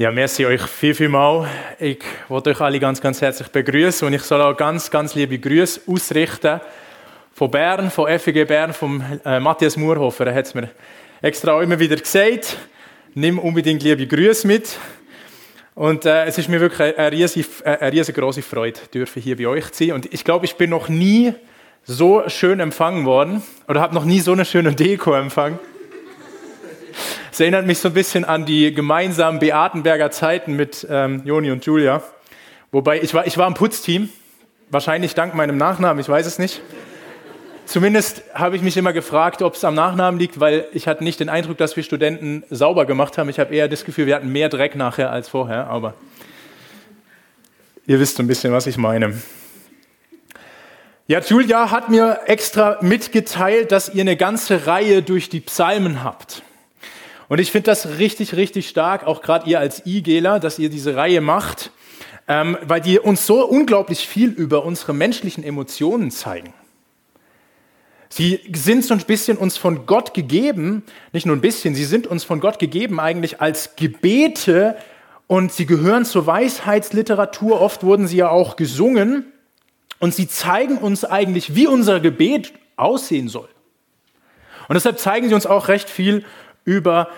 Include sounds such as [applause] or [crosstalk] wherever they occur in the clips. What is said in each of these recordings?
Ja, merci euch viel, viel mal. Ich wollte euch alle ganz, ganz herzlich begrüßen und ich soll auch ganz, ganz liebe Grüße ausrichten von Bern, von FG Bern, von äh, Matthias Murhofer. Er hat es mir extra auch immer wieder gesagt. Nimm unbedingt liebe Grüße mit. Und äh, es ist mir wirklich eine, riesige, eine riesengroße Freude, dürfen hier bei euch zu sein. Und ich glaube, ich bin noch nie so schön empfangen worden oder habe noch nie so eine schöne Deko empfangen es erinnert mich so ein bisschen an die gemeinsamen Beatenberger Zeiten mit ähm, Joni und Julia. Wobei, ich war, ich war im Putzteam, wahrscheinlich dank meinem Nachnamen, ich weiß es nicht. Zumindest habe ich mich immer gefragt, ob es am Nachnamen liegt, weil ich hatte nicht den Eindruck, dass wir Studenten sauber gemacht haben. Ich habe eher das Gefühl, wir hatten mehr Dreck nachher als vorher, aber ihr wisst so ein bisschen, was ich meine. Ja, Julia hat mir extra mitgeteilt, dass ihr eine ganze Reihe durch die Psalmen habt. Und ich finde das richtig, richtig stark, auch gerade ihr als IGELer, dass ihr diese Reihe macht, ähm, weil die uns so unglaublich viel über unsere menschlichen Emotionen zeigen. Sie sind so ein bisschen uns von Gott gegeben, nicht nur ein bisschen, sie sind uns von Gott gegeben eigentlich als Gebete und sie gehören zur Weisheitsliteratur. Oft wurden sie ja auch gesungen und sie zeigen uns eigentlich, wie unser Gebet aussehen soll. Und deshalb zeigen sie uns auch recht viel über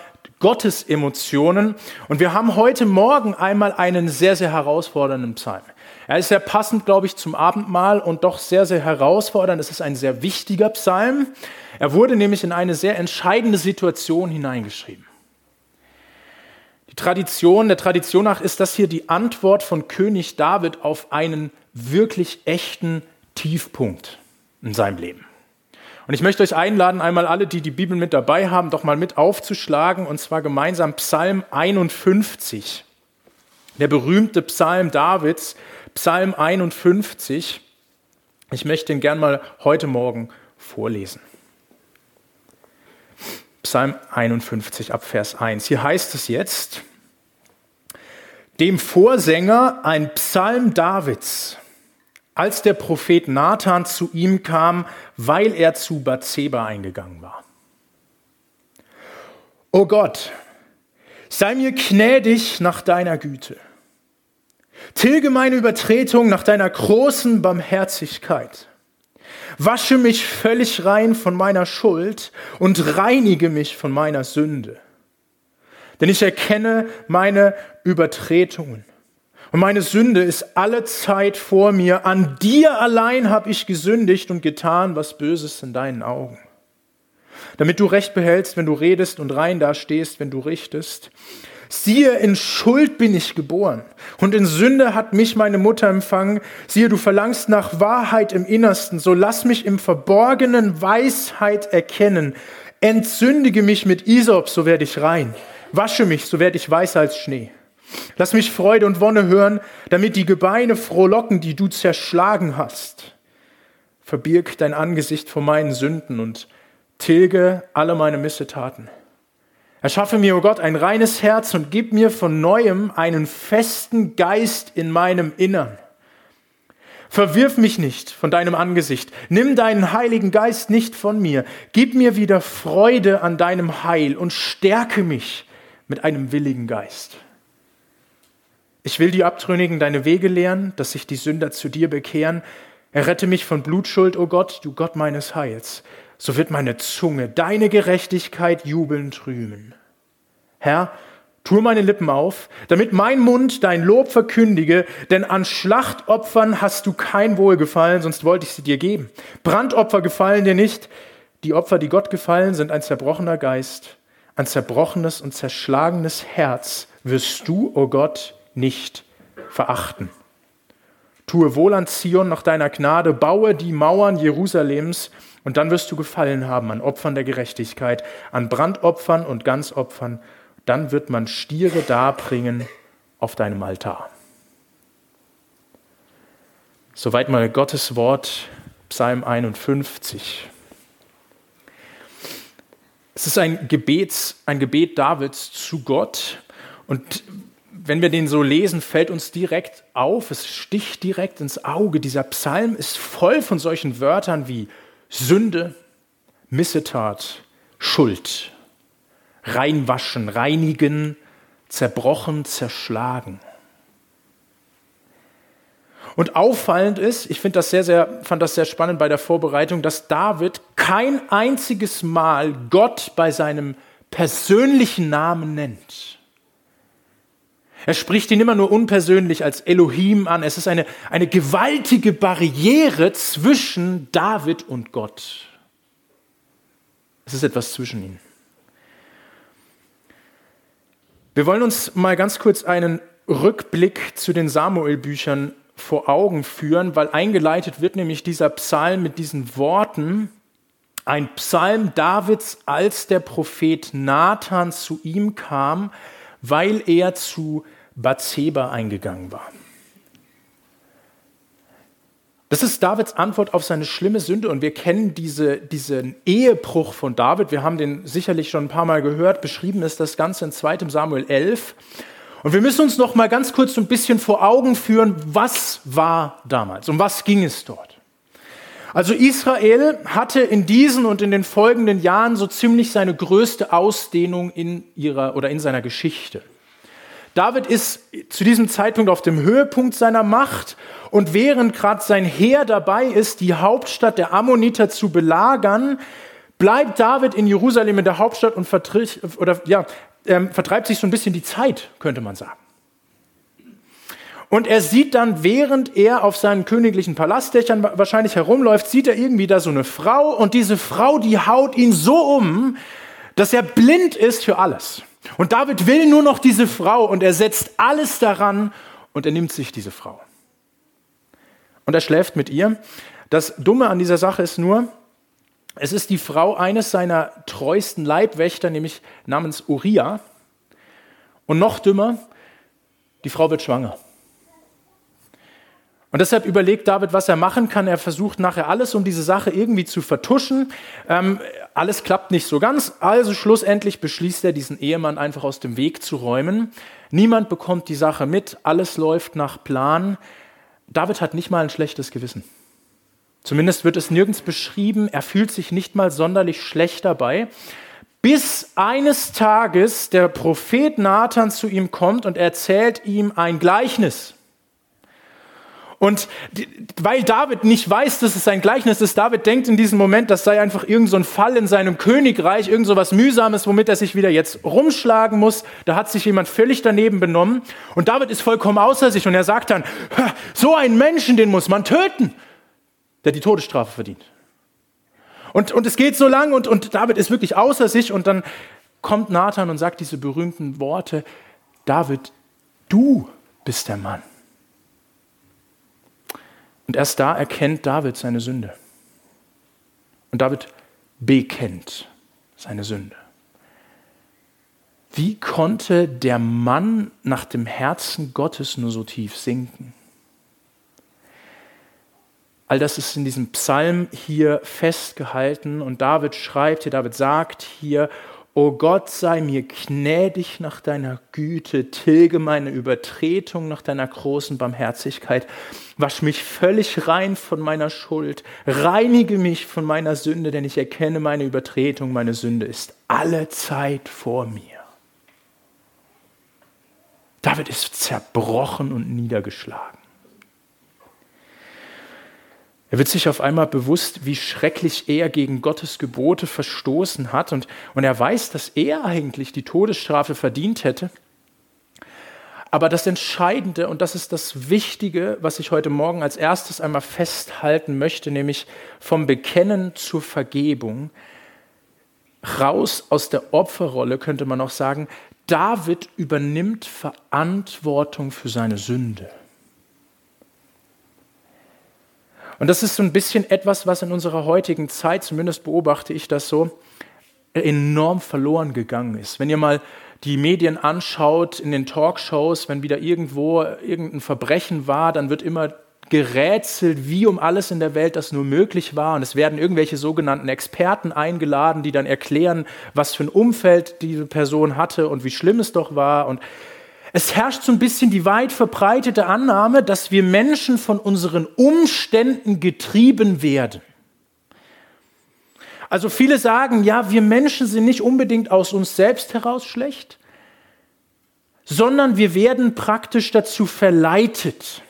Gottes Emotionen. Und wir haben heute Morgen einmal einen sehr, sehr herausfordernden Psalm. Er ist sehr passend, glaube ich, zum Abendmahl und doch sehr, sehr herausfordernd. Es ist ein sehr wichtiger Psalm. Er wurde nämlich in eine sehr entscheidende Situation hineingeschrieben. Die Tradition, der Tradition nach ist das hier die Antwort von König David auf einen wirklich echten Tiefpunkt in seinem Leben. Und ich möchte euch einladen, einmal alle, die die Bibel mit dabei haben, doch mal mit aufzuschlagen, und zwar gemeinsam Psalm 51. Der berühmte Psalm Davids, Psalm 51. Ich möchte ihn gern mal heute Morgen vorlesen. Psalm 51 ab Vers 1. Hier heißt es jetzt, dem Vorsänger ein Psalm Davids als der Prophet Nathan zu ihm kam, weil er zu Bathseba eingegangen war. O Gott, sei mir gnädig nach deiner Güte. Tilge meine Übertretung nach deiner großen Barmherzigkeit. Wasche mich völlig rein von meiner Schuld und reinige mich von meiner Sünde. Denn ich erkenne meine Übertretungen und meine Sünde ist alle Zeit vor mir. An dir allein habe ich gesündigt und getan, was Böses in deinen Augen. Damit du Recht behältst, wenn du redest und rein dastehst, wenn du richtest. Siehe, in Schuld bin ich geboren und in Sünde hat mich meine Mutter empfangen. Siehe, du verlangst nach Wahrheit im Innersten, so lass mich im Verborgenen Weisheit erkennen. Entsündige mich mit Isop, so werde ich rein. Wasche mich, so werde ich weiß als Schnee. Lass mich Freude und Wonne hören, damit die Gebeine frohlocken, die du zerschlagen hast. Verbirg dein Angesicht vor meinen Sünden und tilge alle meine Missetaten. Erschaffe mir, o oh Gott, ein reines Herz und gib mir von neuem einen festen Geist in meinem Innern. Verwirf mich nicht von deinem Angesicht. Nimm deinen Heiligen Geist nicht von mir. Gib mir wieder Freude an deinem Heil und stärke mich mit einem willigen Geist. Ich will die Abtrünnigen deine Wege lehren, dass sich die Sünder zu dir bekehren. Errette mich von Blutschuld, o oh Gott, du Gott meines Heils. So wird meine Zunge deine Gerechtigkeit jubelnd rühmen. Herr, tue meine Lippen auf, damit mein Mund dein Lob verkündige, denn an Schlachtopfern hast du kein Wohlgefallen, sonst wollte ich sie dir geben. Brandopfer gefallen dir nicht. Die Opfer, die Gott gefallen, sind ein zerbrochener Geist, ein zerbrochenes und zerschlagenes Herz wirst du, o oh Gott, nicht verachten. Tue wohl an Zion nach deiner Gnade, baue die Mauern Jerusalems, und dann wirst du Gefallen haben an Opfern der Gerechtigkeit, an Brandopfern und Ganzopfern. Dann wird man Stiere darbringen auf deinem Altar. Soweit mal Gottes Wort, Psalm 51. Es ist ein Gebet, ein Gebet Davids zu Gott. Und wenn wir den so lesen, fällt uns direkt auf, es sticht direkt ins Auge. Dieser Psalm ist voll von solchen Wörtern wie Sünde, Missetat, Schuld, reinwaschen, reinigen, zerbrochen, zerschlagen. Und auffallend ist, ich das sehr, sehr, fand das sehr spannend bei der Vorbereitung, dass David kein einziges Mal Gott bei seinem persönlichen Namen nennt. Er spricht ihn immer nur unpersönlich als Elohim an. Es ist eine, eine gewaltige Barriere zwischen David und Gott. Es ist etwas zwischen ihnen. Wir wollen uns mal ganz kurz einen Rückblick zu den Samuel-Büchern vor Augen führen, weil eingeleitet wird nämlich dieser Psalm mit diesen Worten, ein Psalm Davids, als der Prophet Nathan zu ihm kam, weil er zu Bathseba eingegangen war. Das ist Davids Antwort auf seine schlimme Sünde und wir kennen diese, diesen Ehebruch von David. Wir haben den sicherlich schon ein paar Mal gehört. Beschrieben ist das Ganze in 2. Samuel 11. Und wir müssen uns noch mal ganz kurz so ein bisschen vor Augen führen, was war damals, um was ging es dort. Also Israel hatte in diesen und in den folgenden Jahren so ziemlich seine größte Ausdehnung in ihrer oder in seiner Geschichte. David ist zu diesem Zeitpunkt auf dem Höhepunkt seiner Macht und während gerade sein Heer dabei ist, die Hauptstadt der Ammoniter zu belagern, bleibt David in Jerusalem in der Hauptstadt und vertritt, oder, ja, ähm, vertreibt sich so ein bisschen die Zeit, könnte man sagen. Und er sieht dann, während er auf seinen königlichen Palastdächern wahrscheinlich herumläuft, sieht er irgendwie da so eine Frau und diese Frau, die haut ihn so um, dass er blind ist für alles. Und David will nur noch diese Frau und er setzt alles daran und er nimmt sich diese Frau. Und er schläft mit ihr. Das Dumme an dieser Sache ist nur, es ist die Frau eines seiner treuesten Leibwächter, nämlich namens Uriah. Und noch dümmer, die Frau wird schwanger. Und deshalb überlegt David, was er machen kann. Er versucht nachher alles, um diese Sache irgendwie zu vertuschen. Ähm, alles klappt nicht so ganz. Also schlussendlich beschließt er, diesen Ehemann einfach aus dem Weg zu räumen. Niemand bekommt die Sache mit. Alles läuft nach Plan. David hat nicht mal ein schlechtes Gewissen. Zumindest wird es nirgends beschrieben, er fühlt sich nicht mal sonderlich schlecht dabei, bis eines Tages der Prophet Nathan zu ihm kommt und erzählt ihm ein Gleichnis. Und weil David nicht weiß, dass es ein Gleichnis ist, David denkt in diesem Moment, das sei einfach irgend so ein Fall in seinem Königreich, irgend so was Mühsames, womit er sich wieder jetzt rumschlagen muss. Da hat sich jemand völlig daneben benommen. Und David ist vollkommen außer sich und er sagt dann, so einen Menschen, den muss man töten der die Todesstrafe verdient. Und, und es geht so lang und, und David ist wirklich außer sich und dann kommt Nathan und sagt diese berühmten Worte, David, du bist der Mann. Und erst da erkennt David seine Sünde. Und David bekennt seine Sünde. Wie konnte der Mann nach dem Herzen Gottes nur so tief sinken? All das ist in diesem Psalm hier festgehalten und David schreibt hier, David sagt hier, O Gott, sei mir gnädig nach deiner Güte, tilge meine Übertretung nach deiner großen Barmherzigkeit, wasch mich völlig rein von meiner Schuld, reinige mich von meiner Sünde, denn ich erkenne meine Übertretung, meine Sünde ist alle Zeit vor mir. David ist zerbrochen und niedergeschlagen. Er wird sich auf einmal bewusst, wie schrecklich er gegen Gottes Gebote verstoßen hat und, und er weiß, dass er eigentlich die Todesstrafe verdient hätte. Aber das Entscheidende, und das ist das Wichtige, was ich heute Morgen als erstes einmal festhalten möchte, nämlich vom Bekennen zur Vergebung, raus aus der Opferrolle, könnte man auch sagen, David übernimmt Verantwortung für seine Sünde. Und das ist so ein bisschen etwas, was in unserer heutigen Zeit, zumindest beobachte ich das so, enorm verloren gegangen ist. Wenn ihr mal die Medien anschaut, in den Talkshows, wenn wieder irgendwo irgendein Verbrechen war, dann wird immer gerätselt, wie um alles in der Welt das nur möglich war. Und es werden irgendwelche sogenannten Experten eingeladen, die dann erklären, was für ein Umfeld diese Person hatte und wie schlimm es doch war. Und es herrscht so ein bisschen die weit verbreitete Annahme, dass wir Menschen von unseren Umständen getrieben werden. Also viele sagen, ja, wir Menschen sind nicht unbedingt aus uns selbst heraus schlecht. sondern wir werden praktisch dazu verleitet.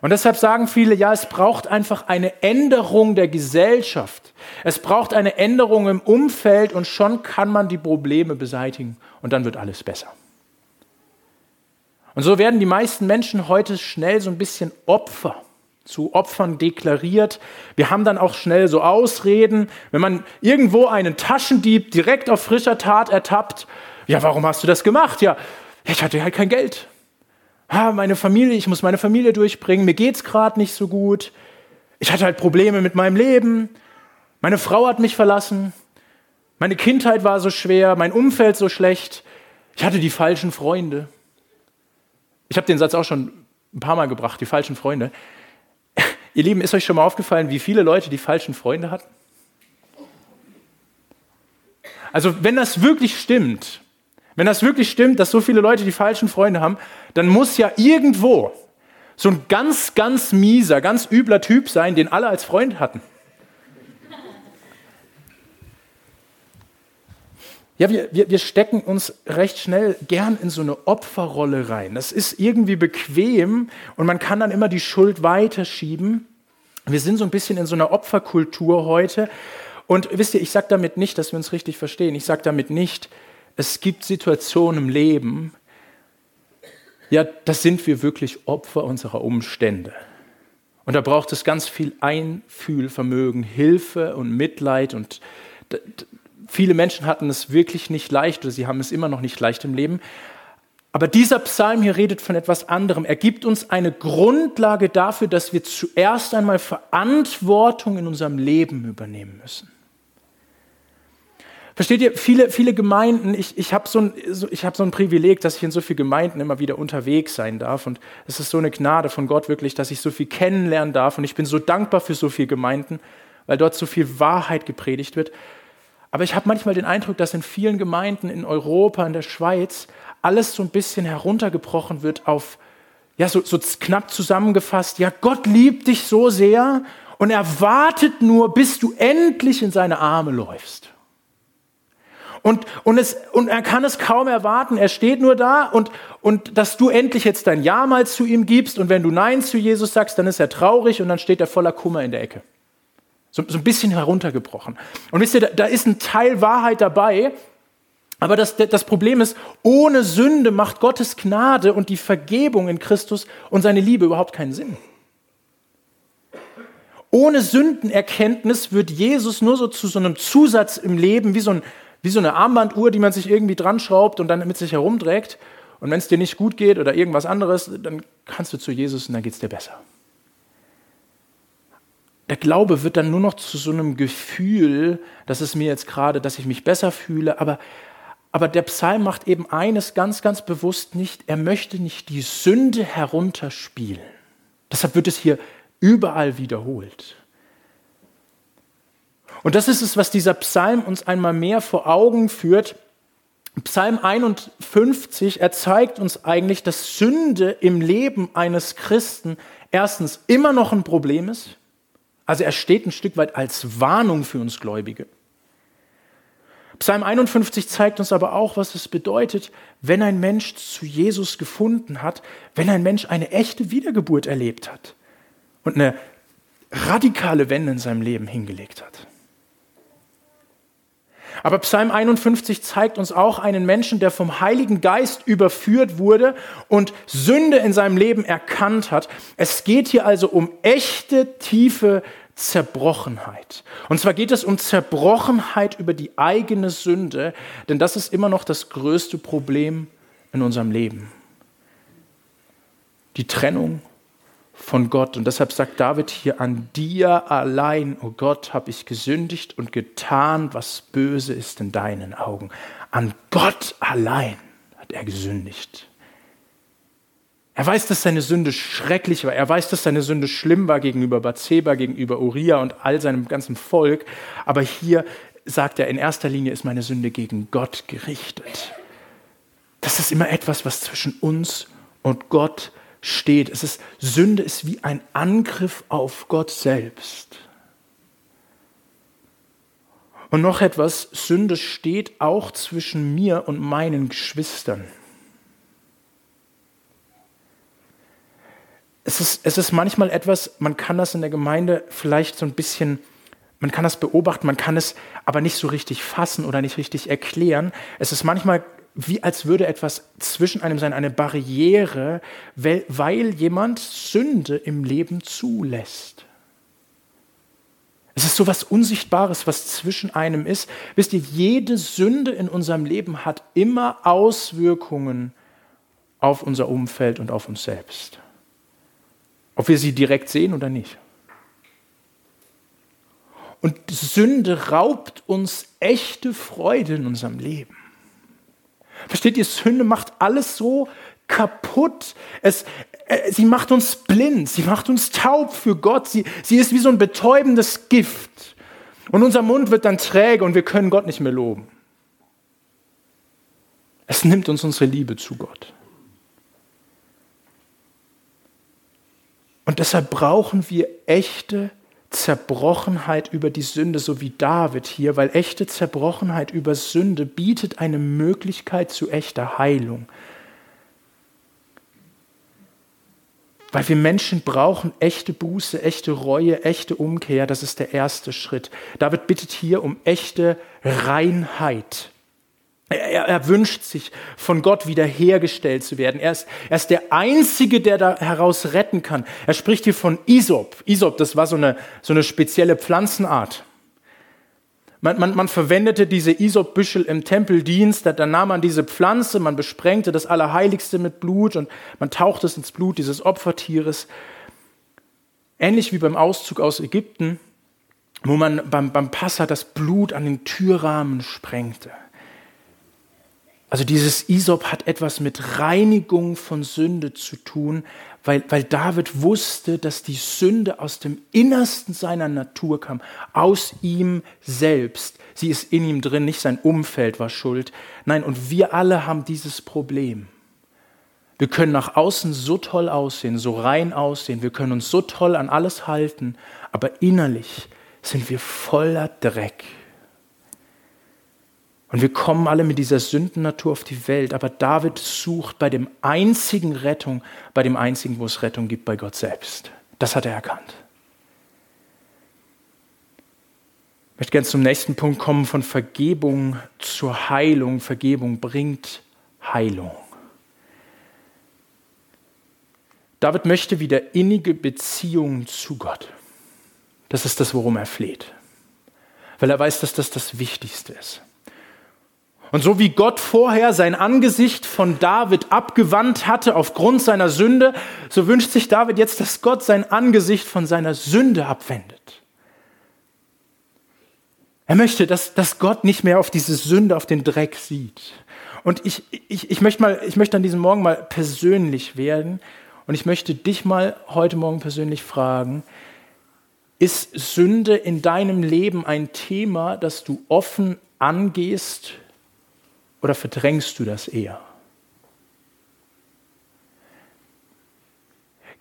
Und deshalb sagen viele, ja, es braucht einfach eine Änderung der Gesellschaft. Es braucht eine Änderung im Umfeld und schon kann man die Probleme beseitigen und dann wird alles besser. Und so werden die meisten Menschen heute schnell so ein bisschen Opfer, zu Opfern deklariert. Wir haben dann auch schnell so Ausreden, wenn man irgendwo einen Taschendieb direkt auf frischer Tat ertappt. Ja, warum hast du das gemacht? Ja, ich hatte halt kein Geld ah, meine Familie, ich muss meine Familie durchbringen, mir geht's gerade nicht so gut. Ich hatte halt Probleme mit meinem Leben. Meine Frau hat mich verlassen. Meine Kindheit war so schwer, mein Umfeld so schlecht. Ich hatte die falschen Freunde. Ich habe den Satz auch schon ein paar Mal gebracht, die falschen Freunde. [laughs] Ihr Lieben, ist euch schon mal aufgefallen, wie viele Leute die falschen Freunde hatten? Also wenn das wirklich stimmt, wenn das wirklich stimmt, dass so viele Leute die falschen Freunde haben, dann muss ja irgendwo so ein ganz, ganz mieser, ganz übler Typ sein, den alle als Freund hatten. Ja, wir, wir, wir stecken uns recht schnell gern in so eine Opferrolle rein. Das ist irgendwie bequem und man kann dann immer die Schuld weiterschieben. Wir sind so ein bisschen in so einer Opferkultur heute. Und wisst ihr, ich sage damit nicht, dass wir uns richtig verstehen. Ich sage damit nicht, es gibt Situationen im Leben, ja, da sind wir wirklich Opfer unserer Umstände. Und da braucht es ganz viel Einfühlvermögen, Hilfe und Mitleid. Und viele Menschen hatten es wirklich nicht leicht oder sie haben es immer noch nicht leicht im Leben. Aber dieser Psalm hier redet von etwas anderem. Er gibt uns eine Grundlage dafür, dass wir zuerst einmal Verantwortung in unserem Leben übernehmen müssen. Versteht ihr, viele, viele Gemeinden, ich, ich habe so, so, hab so ein Privileg, dass ich in so vielen Gemeinden immer wieder unterwegs sein darf. Und es ist so eine Gnade von Gott wirklich, dass ich so viel kennenlernen darf. Und ich bin so dankbar für so viele Gemeinden, weil dort so viel Wahrheit gepredigt wird. Aber ich habe manchmal den Eindruck, dass in vielen Gemeinden in Europa, in der Schweiz, alles so ein bisschen heruntergebrochen wird auf, ja, so, so knapp zusammengefasst, ja, Gott liebt dich so sehr und er wartet nur, bis du endlich in seine Arme läufst. Und, und, es, und er kann es kaum erwarten. Er steht nur da und, und dass du endlich jetzt dein Ja mal zu ihm gibst. Und wenn du Nein zu Jesus sagst, dann ist er traurig und dann steht er voller Kummer in der Ecke. So, so ein bisschen heruntergebrochen. Und wisst ihr, da, da ist ein Teil Wahrheit dabei. Aber das, das Problem ist, ohne Sünde macht Gottes Gnade und die Vergebung in Christus und seine Liebe überhaupt keinen Sinn. Ohne Sündenerkenntnis wird Jesus nur so zu so einem Zusatz im Leben, wie so ein, wie so eine Armbanduhr, die man sich irgendwie dran schraubt und dann mit sich herumträgt. Und wenn es dir nicht gut geht oder irgendwas anderes, dann kannst du zu Jesus und dann geht es dir besser. Der Glaube wird dann nur noch zu so einem Gefühl, dass es mir jetzt gerade, dass ich mich besser fühle, aber, aber der Psalm macht eben eines ganz, ganz bewusst nicht, er möchte nicht die Sünde herunterspielen. Deshalb wird es hier überall wiederholt. Und das ist es, was dieser Psalm uns einmal mehr vor Augen führt. Psalm 51, er zeigt uns eigentlich, dass Sünde im Leben eines Christen erstens immer noch ein Problem ist. Also er steht ein Stück weit als Warnung für uns Gläubige. Psalm 51 zeigt uns aber auch, was es bedeutet, wenn ein Mensch zu Jesus gefunden hat, wenn ein Mensch eine echte Wiedergeburt erlebt hat und eine radikale Wende in seinem Leben hingelegt hat. Aber Psalm 51 zeigt uns auch einen Menschen, der vom Heiligen Geist überführt wurde und Sünde in seinem Leben erkannt hat. Es geht hier also um echte, tiefe Zerbrochenheit. Und zwar geht es um Zerbrochenheit über die eigene Sünde, denn das ist immer noch das größte Problem in unserem Leben. Die Trennung von Gott. Und deshalb sagt David hier, an dir allein, o oh Gott, habe ich gesündigt und getan, was böse ist in deinen Augen. An Gott allein hat er gesündigt. Er weiß, dass seine Sünde schrecklich war. Er weiß, dass seine Sünde schlimm war gegenüber Bathseba, gegenüber Uriah und all seinem ganzen Volk. Aber hier sagt er, in erster Linie ist meine Sünde gegen Gott gerichtet. Das ist immer etwas, was zwischen uns und Gott ist steht. Es ist, Sünde ist wie ein Angriff auf Gott selbst. Und noch etwas, Sünde steht auch zwischen mir und meinen Geschwistern. Es ist, es ist manchmal etwas, man kann das in der Gemeinde vielleicht so ein bisschen, man kann das beobachten, man kann es aber nicht so richtig fassen oder nicht richtig erklären. Es ist manchmal wie als würde etwas zwischen einem sein, eine Barriere, weil, jemand Sünde im Leben zulässt. Es ist so was Unsichtbares, was zwischen einem ist. Wisst ihr, jede Sünde in unserem Leben hat immer Auswirkungen auf unser Umfeld und auf uns selbst. Ob wir sie direkt sehen oder nicht. Und Sünde raubt uns echte Freude in unserem Leben. Versteht ihr, Sünde macht alles so kaputt. Es, äh, sie macht uns blind, sie macht uns taub für Gott. Sie, sie ist wie so ein betäubendes Gift. Und unser Mund wird dann träge und wir können Gott nicht mehr loben. Es nimmt uns unsere Liebe zu Gott. Und deshalb brauchen wir echte Zerbrochenheit über die Sünde, so wie David hier, weil echte Zerbrochenheit über Sünde bietet eine Möglichkeit zu echter Heilung. Weil wir Menschen brauchen echte Buße, echte Reue, echte Umkehr. Das ist der erste Schritt. David bittet hier um echte Reinheit. Er, er, wünscht sich, von Gott wiederhergestellt zu werden. Er ist, er ist der Einzige, der da heraus retten kann. Er spricht hier von Isop. Isop, das war so eine, so eine spezielle Pflanzenart. Man, man, man verwendete diese Isopbüschel im Tempeldienst, da, da nahm man diese Pflanze, man besprengte das Allerheiligste mit Blut und man tauchte es ins Blut dieses Opfertieres. Ähnlich wie beim Auszug aus Ägypten, wo man beim, beim Passa das Blut an den Türrahmen sprengte. Also dieses Isop hat etwas mit Reinigung von Sünde zu tun, weil, weil David wusste, dass die Sünde aus dem Innersten seiner Natur kam, aus ihm selbst. Sie ist in ihm drin, nicht sein Umfeld war schuld. Nein, und wir alle haben dieses Problem. Wir können nach außen so toll aussehen, so rein aussehen, wir können uns so toll an alles halten, aber innerlich sind wir voller Dreck. Und wir kommen alle mit dieser Sündennatur auf die Welt, aber David sucht bei dem einzigen Rettung, bei dem einzigen, wo es Rettung gibt, bei Gott selbst. Das hat er erkannt. Ich möchte gerne zum nächsten Punkt kommen, von Vergebung zur Heilung. Vergebung bringt Heilung. David möchte wieder innige Beziehungen zu Gott. Das ist das, worum er fleht. Weil er weiß, dass das das Wichtigste ist. Und so wie Gott vorher sein Angesicht von David abgewandt hatte aufgrund seiner Sünde, so wünscht sich David jetzt, dass Gott sein Angesicht von seiner Sünde abwendet. Er möchte, dass, dass Gott nicht mehr auf diese Sünde, auf den Dreck sieht. Und ich, ich, ich, möchte mal, ich möchte an diesem Morgen mal persönlich werden und ich möchte dich mal heute Morgen persönlich fragen, ist Sünde in deinem Leben ein Thema, das du offen angehst oder verdrängst du das eher?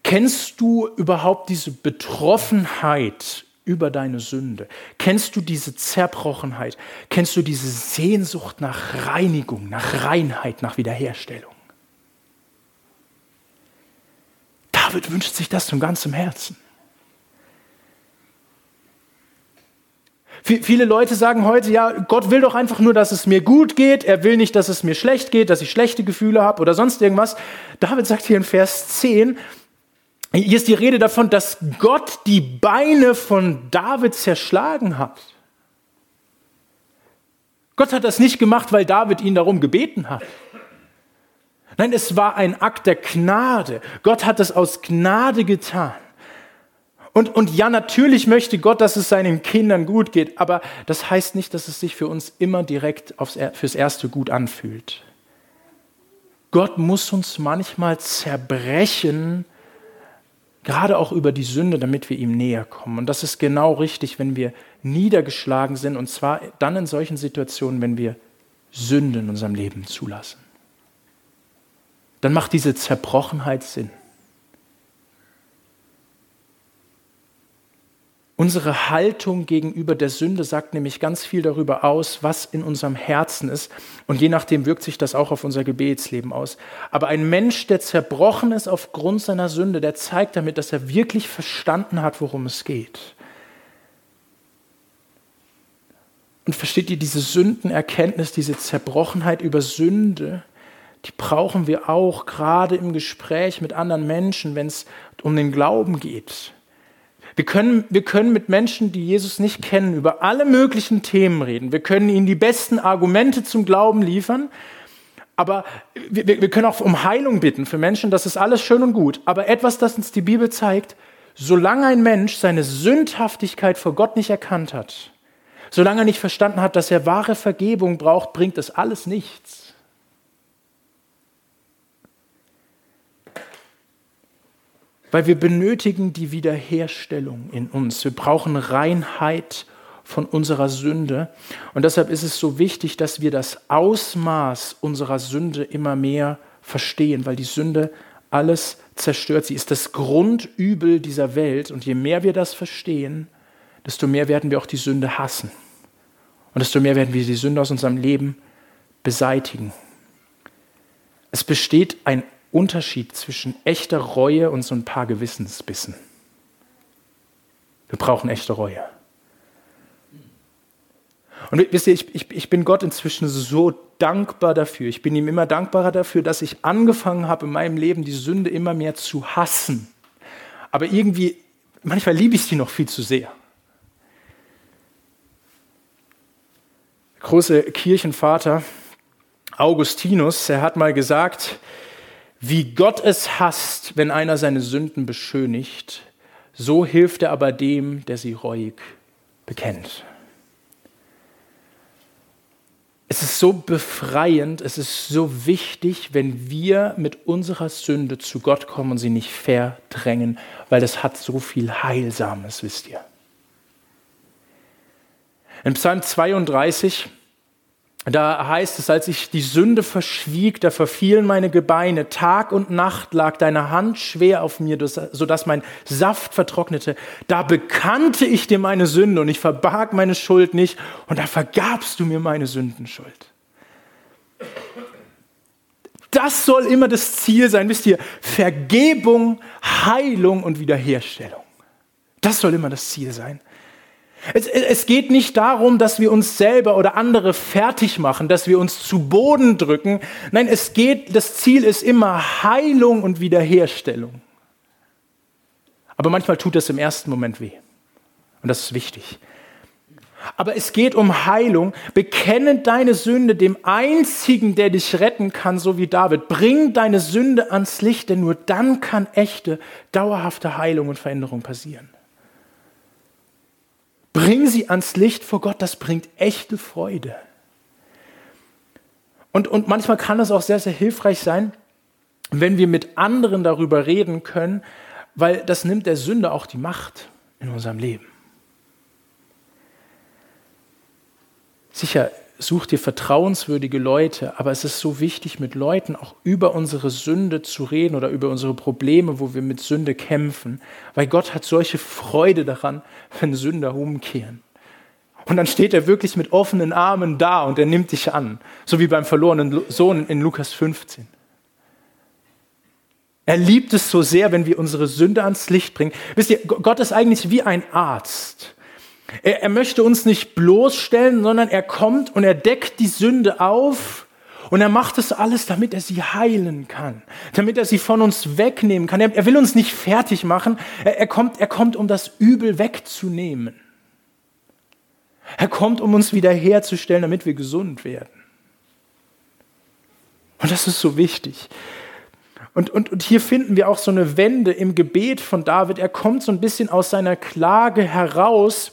Kennst du überhaupt diese Betroffenheit über deine Sünde? Kennst du diese Zerbrochenheit? Kennst du diese Sehnsucht nach Reinigung, nach Reinheit, nach Wiederherstellung? David wünscht sich das von ganzem Herzen. Viele Leute sagen heute, ja, Gott will doch einfach nur, dass es mir gut geht. Er will nicht, dass es mir schlecht geht, dass ich schlechte Gefühle habe oder sonst irgendwas. David sagt hier in Vers 10, hier ist die Rede davon, dass Gott die Beine von David zerschlagen hat. Gott hat das nicht gemacht, weil David ihn darum gebeten hat. Nein, es war ein Akt der Gnade. Gott hat es aus Gnade getan. Und, und ja, natürlich möchte Gott, dass es seinen Kindern gut geht, aber das heißt nicht, dass es sich für uns immer direkt aufs, fürs Erste gut anfühlt. Gott muss uns manchmal zerbrechen, gerade auch über die Sünde, damit wir ihm näher kommen. Und das ist genau richtig, wenn wir niedergeschlagen sind, und zwar dann in solchen Situationen, wenn wir Sünde in unserem Leben zulassen. Dann macht diese Zerbrochenheit Sinn. Unsere Haltung gegenüber der Sünde sagt nämlich ganz viel darüber aus, was in unserem Herzen ist. Und je nachdem wirkt sich das auch auf unser Gebetsleben aus. Aber ein Mensch, der zerbrochen ist aufgrund seiner Sünde, der zeigt damit, dass er wirklich verstanden hat, worum es geht. Und versteht ihr diese Sündenerkenntnis, diese Zerbrochenheit über Sünde, die brauchen wir auch gerade im Gespräch mit anderen Menschen, wenn es um den Glauben geht. Wir können, wir können mit Menschen, die Jesus nicht kennen, über alle möglichen Themen reden. Wir können ihnen die besten Argumente zum Glauben liefern. Aber wir, wir können auch um Heilung bitten für Menschen. Das ist alles schön und gut. Aber etwas, das uns die Bibel zeigt, solange ein Mensch seine Sündhaftigkeit vor Gott nicht erkannt hat, solange er nicht verstanden hat, dass er wahre Vergebung braucht, bringt das alles nichts. Weil wir benötigen die Wiederherstellung in uns. Wir brauchen Reinheit von unserer Sünde. Und deshalb ist es so wichtig, dass wir das Ausmaß unserer Sünde immer mehr verstehen, weil die Sünde alles zerstört. Sie ist das Grundübel dieser Welt. Und je mehr wir das verstehen, desto mehr werden wir auch die Sünde hassen. Und desto mehr werden wir die Sünde aus unserem Leben beseitigen. Es besteht ein Unterschied zwischen echter Reue und so ein paar Gewissensbissen. Wir brauchen echte Reue. Und wisst ihr, ich, ich, ich bin Gott inzwischen so dankbar dafür. Ich bin ihm immer dankbarer dafür, dass ich angefangen habe, in meinem Leben die Sünde immer mehr zu hassen. Aber irgendwie, manchmal liebe ich sie noch viel zu sehr. Der große Kirchenvater Augustinus, er hat mal gesagt, wie Gott es hasst, wenn einer seine Sünden beschönigt, so hilft er aber dem, der sie reuig bekennt. Es ist so befreiend, es ist so wichtig, wenn wir mit unserer Sünde zu Gott kommen und sie nicht verdrängen, weil das hat so viel Heilsames, wisst ihr. In Psalm 32 da heißt es, als ich die Sünde verschwieg, da verfielen meine Gebeine. Tag und Nacht lag deine Hand schwer auf mir, sodass mein Saft vertrocknete. Da bekannte ich dir meine Sünde und ich verbarg meine Schuld nicht und da vergabst du mir meine Sündenschuld. Das soll immer das Ziel sein, wisst ihr, Vergebung, Heilung und Wiederherstellung. Das soll immer das Ziel sein. Es, es, geht nicht darum, dass wir uns selber oder andere fertig machen, dass wir uns zu Boden drücken. Nein, es geht, das Ziel ist immer Heilung und Wiederherstellung. Aber manchmal tut das im ersten Moment weh. Und das ist wichtig. Aber es geht um Heilung. Bekenne deine Sünde dem einzigen, der dich retten kann, so wie David. Bring deine Sünde ans Licht, denn nur dann kann echte, dauerhafte Heilung und Veränderung passieren. Bring sie ans Licht vor Gott, das bringt echte Freude. Und, und manchmal kann es auch sehr, sehr hilfreich sein, wenn wir mit anderen darüber reden können, weil das nimmt der Sünde auch die Macht in unserem Leben. Sicher, such dir vertrauenswürdige Leute, aber es ist so wichtig, mit Leuten auch über unsere Sünde zu reden oder über unsere Probleme, wo wir mit Sünde kämpfen, weil Gott hat solche Freude daran, wenn Sünder umkehren. Und dann steht er wirklich mit offenen Armen da und er nimmt dich an, so wie beim verlorenen Sohn in Lukas 15. Er liebt es so sehr, wenn wir unsere Sünde ans Licht bringen. Wisst ihr, Gott ist eigentlich wie ein Arzt. Er, er möchte uns nicht bloßstellen, sondern er kommt und er deckt die Sünde auf und er macht es alles, damit er sie heilen kann, damit er sie von uns wegnehmen kann. Er, er will uns nicht fertig machen. Er, er, kommt, er kommt, um das Übel wegzunehmen. Er kommt, um uns wiederherzustellen, damit wir gesund werden. Und das ist so wichtig. Und, und, und hier finden wir auch so eine Wende im Gebet von David. Er kommt so ein bisschen aus seiner Klage heraus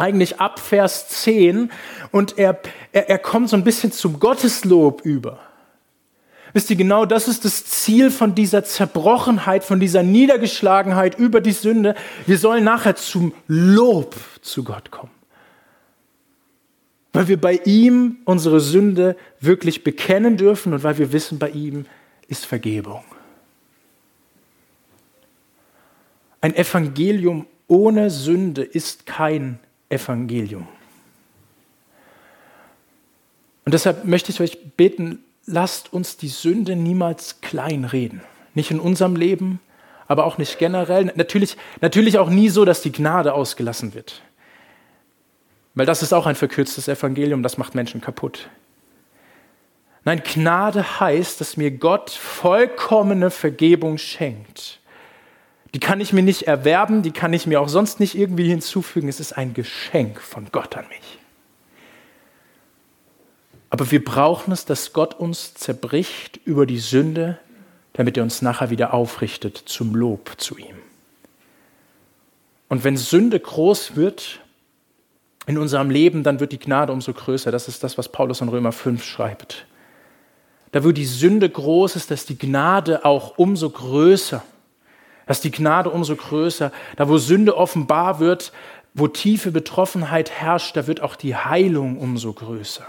eigentlich ab Vers 10 und er, er, er kommt so ein bisschen zum Gotteslob über. Wisst ihr, genau das ist das Ziel von dieser Zerbrochenheit, von dieser Niedergeschlagenheit über die Sünde. Wir sollen nachher zum Lob zu Gott kommen. Weil wir bei ihm unsere Sünde wirklich bekennen dürfen und weil wir wissen, bei ihm ist Vergebung. Ein Evangelium ohne Sünde ist kein Evangelium. Und deshalb möchte ich euch beten, lasst uns die Sünde niemals kleinreden. Nicht in unserem Leben, aber auch nicht generell. Natürlich, natürlich auch nie so, dass die Gnade ausgelassen wird. Weil das ist auch ein verkürztes Evangelium, das macht Menschen kaputt. Nein, Gnade heißt, dass mir Gott vollkommene Vergebung schenkt. Die kann ich mir nicht erwerben, die kann ich mir auch sonst nicht irgendwie hinzufügen. Es ist ein Geschenk von Gott an mich. Aber wir brauchen es, dass Gott uns zerbricht über die Sünde, damit er uns nachher wieder aufrichtet zum Lob zu ihm. Und wenn Sünde groß wird in unserem Leben, dann wird die Gnade umso größer. Das ist das, was Paulus in Römer 5 schreibt. Da, wo die Sünde groß ist, dass die Gnade auch umso größer. Dass die Gnade umso größer. Da, wo Sünde offenbar wird, wo tiefe Betroffenheit herrscht, da wird auch die Heilung umso größer.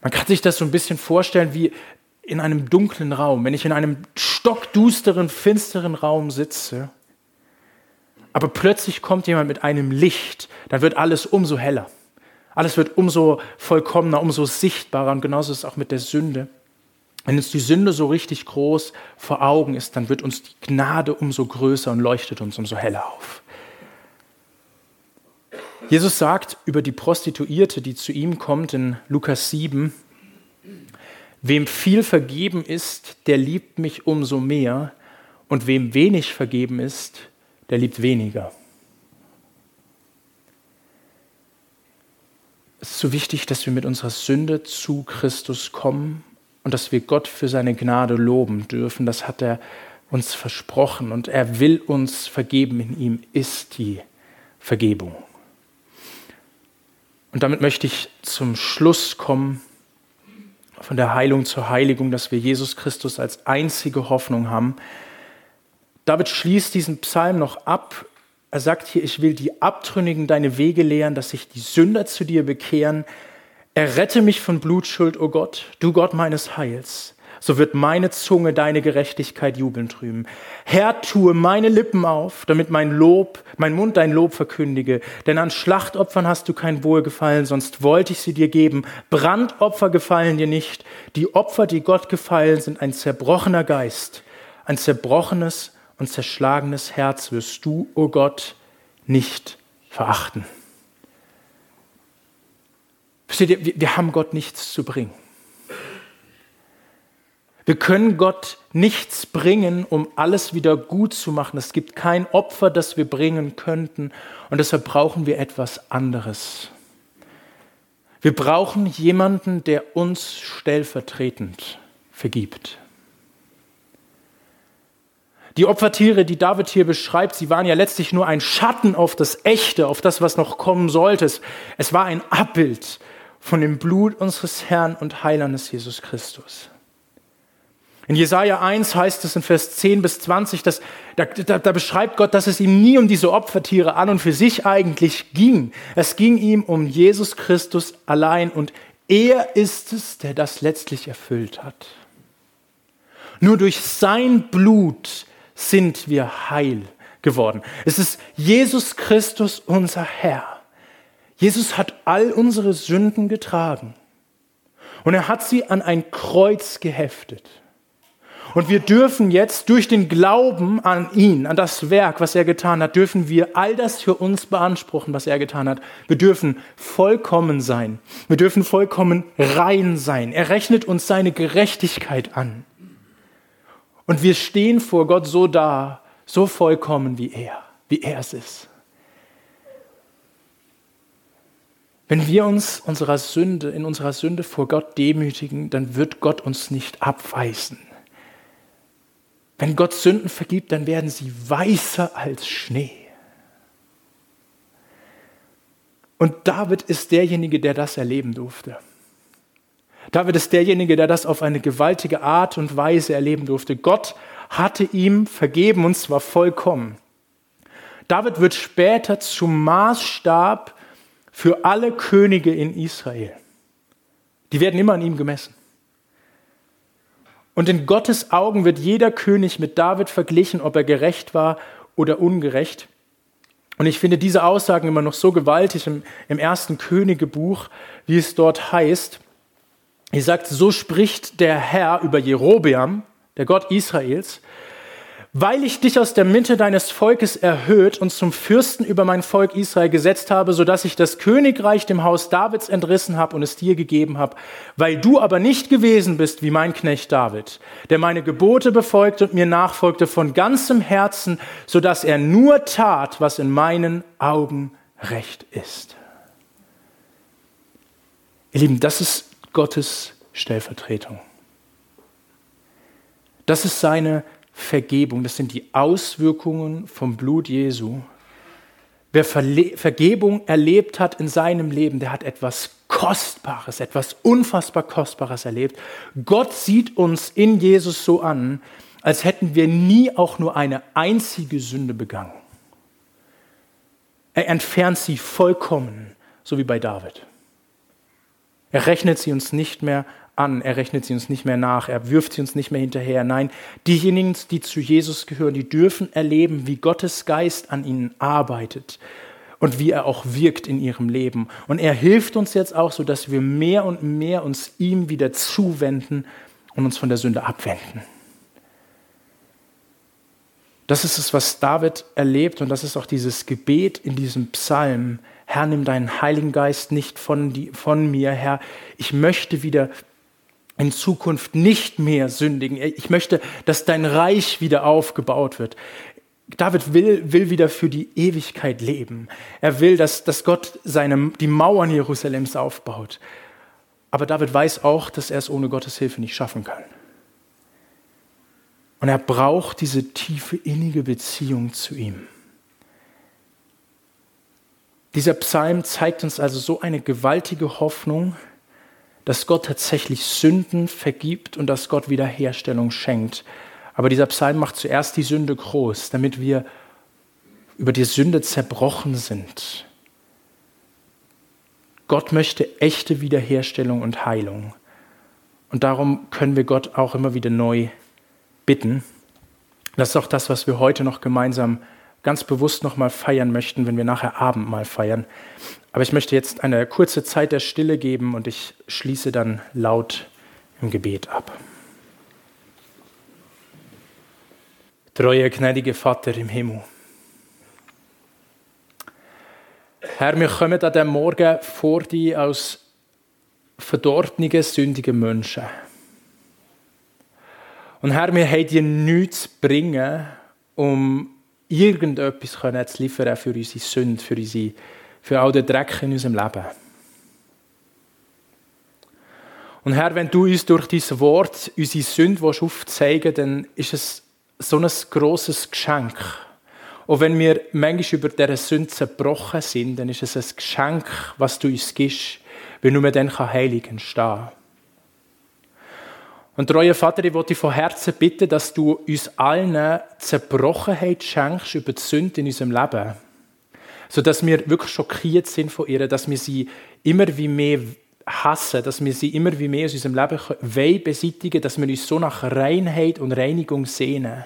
Man kann sich das so ein bisschen vorstellen wie in einem dunklen Raum, wenn ich in einem stockdusteren, finsteren Raum sitze, aber plötzlich kommt jemand mit einem Licht, dann wird alles umso heller. Alles wird umso vollkommener, umso sichtbarer und genauso ist es auch mit der Sünde. Wenn uns die Sünde so richtig groß vor Augen ist, dann wird uns die Gnade umso größer und leuchtet uns umso heller auf. Jesus sagt über die Prostituierte, die zu ihm kommt in Lukas 7, wem viel vergeben ist, der liebt mich umso mehr, und wem wenig vergeben ist, der liebt weniger. Es ist so wichtig, dass wir mit unserer Sünde zu Christus kommen und dass wir Gott für seine Gnade loben dürfen. Das hat er uns versprochen und er will uns vergeben. In ihm ist die Vergebung. Und damit möchte ich zum Schluss kommen, von der Heilung zur Heiligung, dass wir Jesus Christus als einzige Hoffnung haben. David schließt diesen Psalm noch ab. Er sagt hier, ich will die Abtrünnigen deine Wege lehren, dass sich die Sünder zu dir bekehren. Errette mich von Blutschuld, o oh Gott, du Gott meines Heils so wird meine Zunge deine Gerechtigkeit jubelnd rühmen. Herr, tue meine Lippen auf, damit mein Lob, mein Mund dein Lob verkündige. Denn an Schlachtopfern hast du kein Wohlgefallen, sonst wollte ich sie dir geben. Brandopfer gefallen dir nicht. Die Opfer, die Gott gefallen, sind ein zerbrochener Geist. Ein zerbrochenes und zerschlagenes Herz wirst du, o oh Gott, nicht verachten. Versteht ihr, wir haben Gott nichts zu bringen. Wir können Gott nichts bringen, um alles wieder gut zu machen. Es gibt kein Opfer, das wir bringen könnten. Und deshalb brauchen wir etwas anderes. Wir brauchen jemanden, der uns stellvertretend vergibt. Die Opfertiere, die David hier beschreibt, sie waren ja letztlich nur ein Schatten auf das Echte, auf das, was noch kommen sollte. Es war ein Abbild von dem Blut unseres Herrn und Heilandes Jesus Christus. In Jesaja 1 heißt es in Vers 10 bis 20, dass, da, da, da beschreibt Gott, dass es ihm nie um diese Opfertiere an und für sich eigentlich ging. Es ging ihm um Jesus Christus allein und er ist es, der das letztlich erfüllt hat. Nur durch sein Blut sind wir heil geworden. Es ist Jesus Christus, unser Herr. Jesus hat all unsere Sünden getragen und er hat sie an ein Kreuz geheftet. Und wir dürfen jetzt durch den Glauben an ihn, an das Werk, was er getan hat, dürfen wir all das für uns beanspruchen, was er getan hat. Wir dürfen vollkommen sein. Wir dürfen vollkommen rein sein. Er rechnet uns seine Gerechtigkeit an. Und wir stehen vor Gott so da, so vollkommen wie er, wie er es ist. Wenn wir uns unserer Sünde, in unserer Sünde vor Gott demütigen, dann wird Gott uns nicht abweisen. Wenn Gott Sünden vergibt, dann werden sie weißer als Schnee. Und David ist derjenige, der das erleben durfte. David ist derjenige, der das auf eine gewaltige Art und Weise erleben durfte. Gott hatte ihm vergeben und zwar vollkommen. David wird später zum Maßstab für alle Könige in Israel. Die werden immer an ihm gemessen. Und in Gottes Augen wird jeder König mit David verglichen, ob er gerecht war oder ungerecht. Und ich finde diese Aussagen immer noch so gewaltig im, im ersten Königebuch, wie es dort heißt. Er sagt, so spricht der Herr über Jerobeam, der Gott Israels, weil ich dich aus der Mitte deines Volkes erhöht und zum Fürsten über mein Volk Israel gesetzt habe, so dass ich das Königreich dem Haus Davids entrissen habe und es dir gegeben habe, weil du aber nicht gewesen bist wie mein Knecht David, der meine Gebote befolgte und mir nachfolgte von ganzem Herzen, so dass er nur tat, was in meinen Augen recht ist. Ihr Lieben, das ist Gottes Stellvertretung. Das ist seine Vergebung. Das sind die Auswirkungen vom Blut Jesu. Wer Vergebung erlebt hat in seinem Leben, der hat etwas Kostbares, etwas unfassbar Kostbares erlebt. Gott sieht uns in Jesus so an, als hätten wir nie auch nur eine einzige Sünde begangen. Er entfernt sie vollkommen, so wie bei David. Er rechnet sie uns nicht mehr an, er rechnet sie uns nicht mehr nach, er wirft sie uns nicht mehr hinterher. Nein, diejenigen, die zu Jesus gehören, die dürfen erleben, wie Gottes Geist an ihnen arbeitet und wie er auch wirkt in ihrem Leben. Und er hilft uns jetzt auch, so dass wir mehr und mehr uns ihm wieder zuwenden und uns von der Sünde abwenden. Das ist es, was David erlebt und das ist auch dieses Gebet in diesem Psalm. Herr, nimm deinen Heiligen Geist nicht von, die, von mir, Herr. Ich möchte wieder in Zukunft nicht mehr sündigen. Ich möchte, dass dein Reich wieder aufgebaut wird. David will, will wieder für die Ewigkeit leben. Er will, dass, dass Gott seine, die Mauern Jerusalems aufbaut. Aber David weiß auch, dass er es ohne Gottes Hilfe nicht schaffen kann. Und er braucht diese tiefe, innige Beziehung zu ihm. Dieser Psalm zeigt uns also so eine gewaltige Hoffnung, dass Gott tatsächlich Sünden vergibt und dass Gott Wiederherstellung schenkt. Aber dieser Psalm macht zuerst die Sünde groß, damit wir über die Sünde zerbrochen sind. Gott möchte echte Wiederherstellung und Heilung. Und darum können wir Gott auch immer wieder neu bitten. Das ist auch das, was wir heute noch gemeinsam ganz bewusst nochmal feiern möchten, wenn wir nachher Abendmahl feiern. Aber ich möchte jetzt eine kurze Zeit der Stille geben und ich schließe dann laut im Gebet ab. Treue, gnädige Vater im Himmel. Herr, wir kommen an diesem Morgen vor dir als verdorbene, sündige Menschen. Und Herr, wir haben dir nichts zu bringen, um irgendetwas zu liefern für unsere Sünde, für unsere für all den Dreck in unserem Leben. Und Herr, wenn du uns durch dein Wort unsere Sünde aufzeigen willst, dann ist es so ein grosses Geschenk. Und wenn wir manchmal über diese Sünde zerbrochen sind, dann ist es ein Geschenk, was du uns gibst, weil nur dann heilig entstehen kann. Und treuer Vater, ich wollte dich von Herzen bitten, dass du uns allen Zerbrochenheit schenkst über die Sünde in unserem Leben sodass wir wirklich schockiert sind von ihr, dass wir sie immer wie mehr hassen, dass wir sie immer wie mehr aus unserem Leben wollen beseitigen, dass wir uns so nach Reinheit und Reinigung sehnen.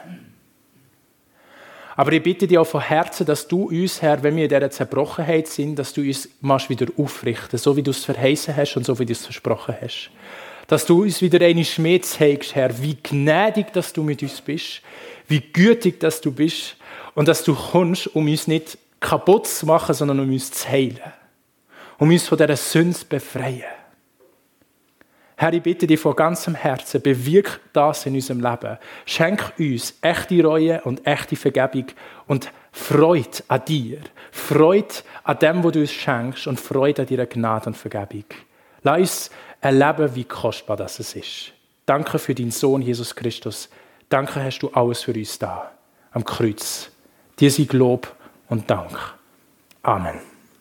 Aber ich bitte dich auch von Herzen, dass du uns, Herr, wenn wir in dieser Zerbrochenheit sind, dass du uns wieder aufrichten so wie du es verheißen hast und so wie du es versprochen hast. Dass du uns wieder eine Schmäh zeigst, Herr, wie gnädig, dass du mit uns bist, wie gütig, dass du bist und dass du kommst, um uns nicht kaputt zu machen, sondern um uns zu heilen. Um uns von dieser Sünde zu befreien. Herr, ich bitte dich von ganzem Herzen, bewirk das in unserem Leben. Schenk uns echte Reue und echte Vergebung und Freude an dir. Freude an dem, was du uns schenkst und Freude an deiner Gnade und Vergebung. Lass uns erleben, wie kostbar das ist. Danke für deinen Sohn Jesus Christus. Danke hast du alles für uns da am Kreuz. Dir sei Lob und Dank. Amen.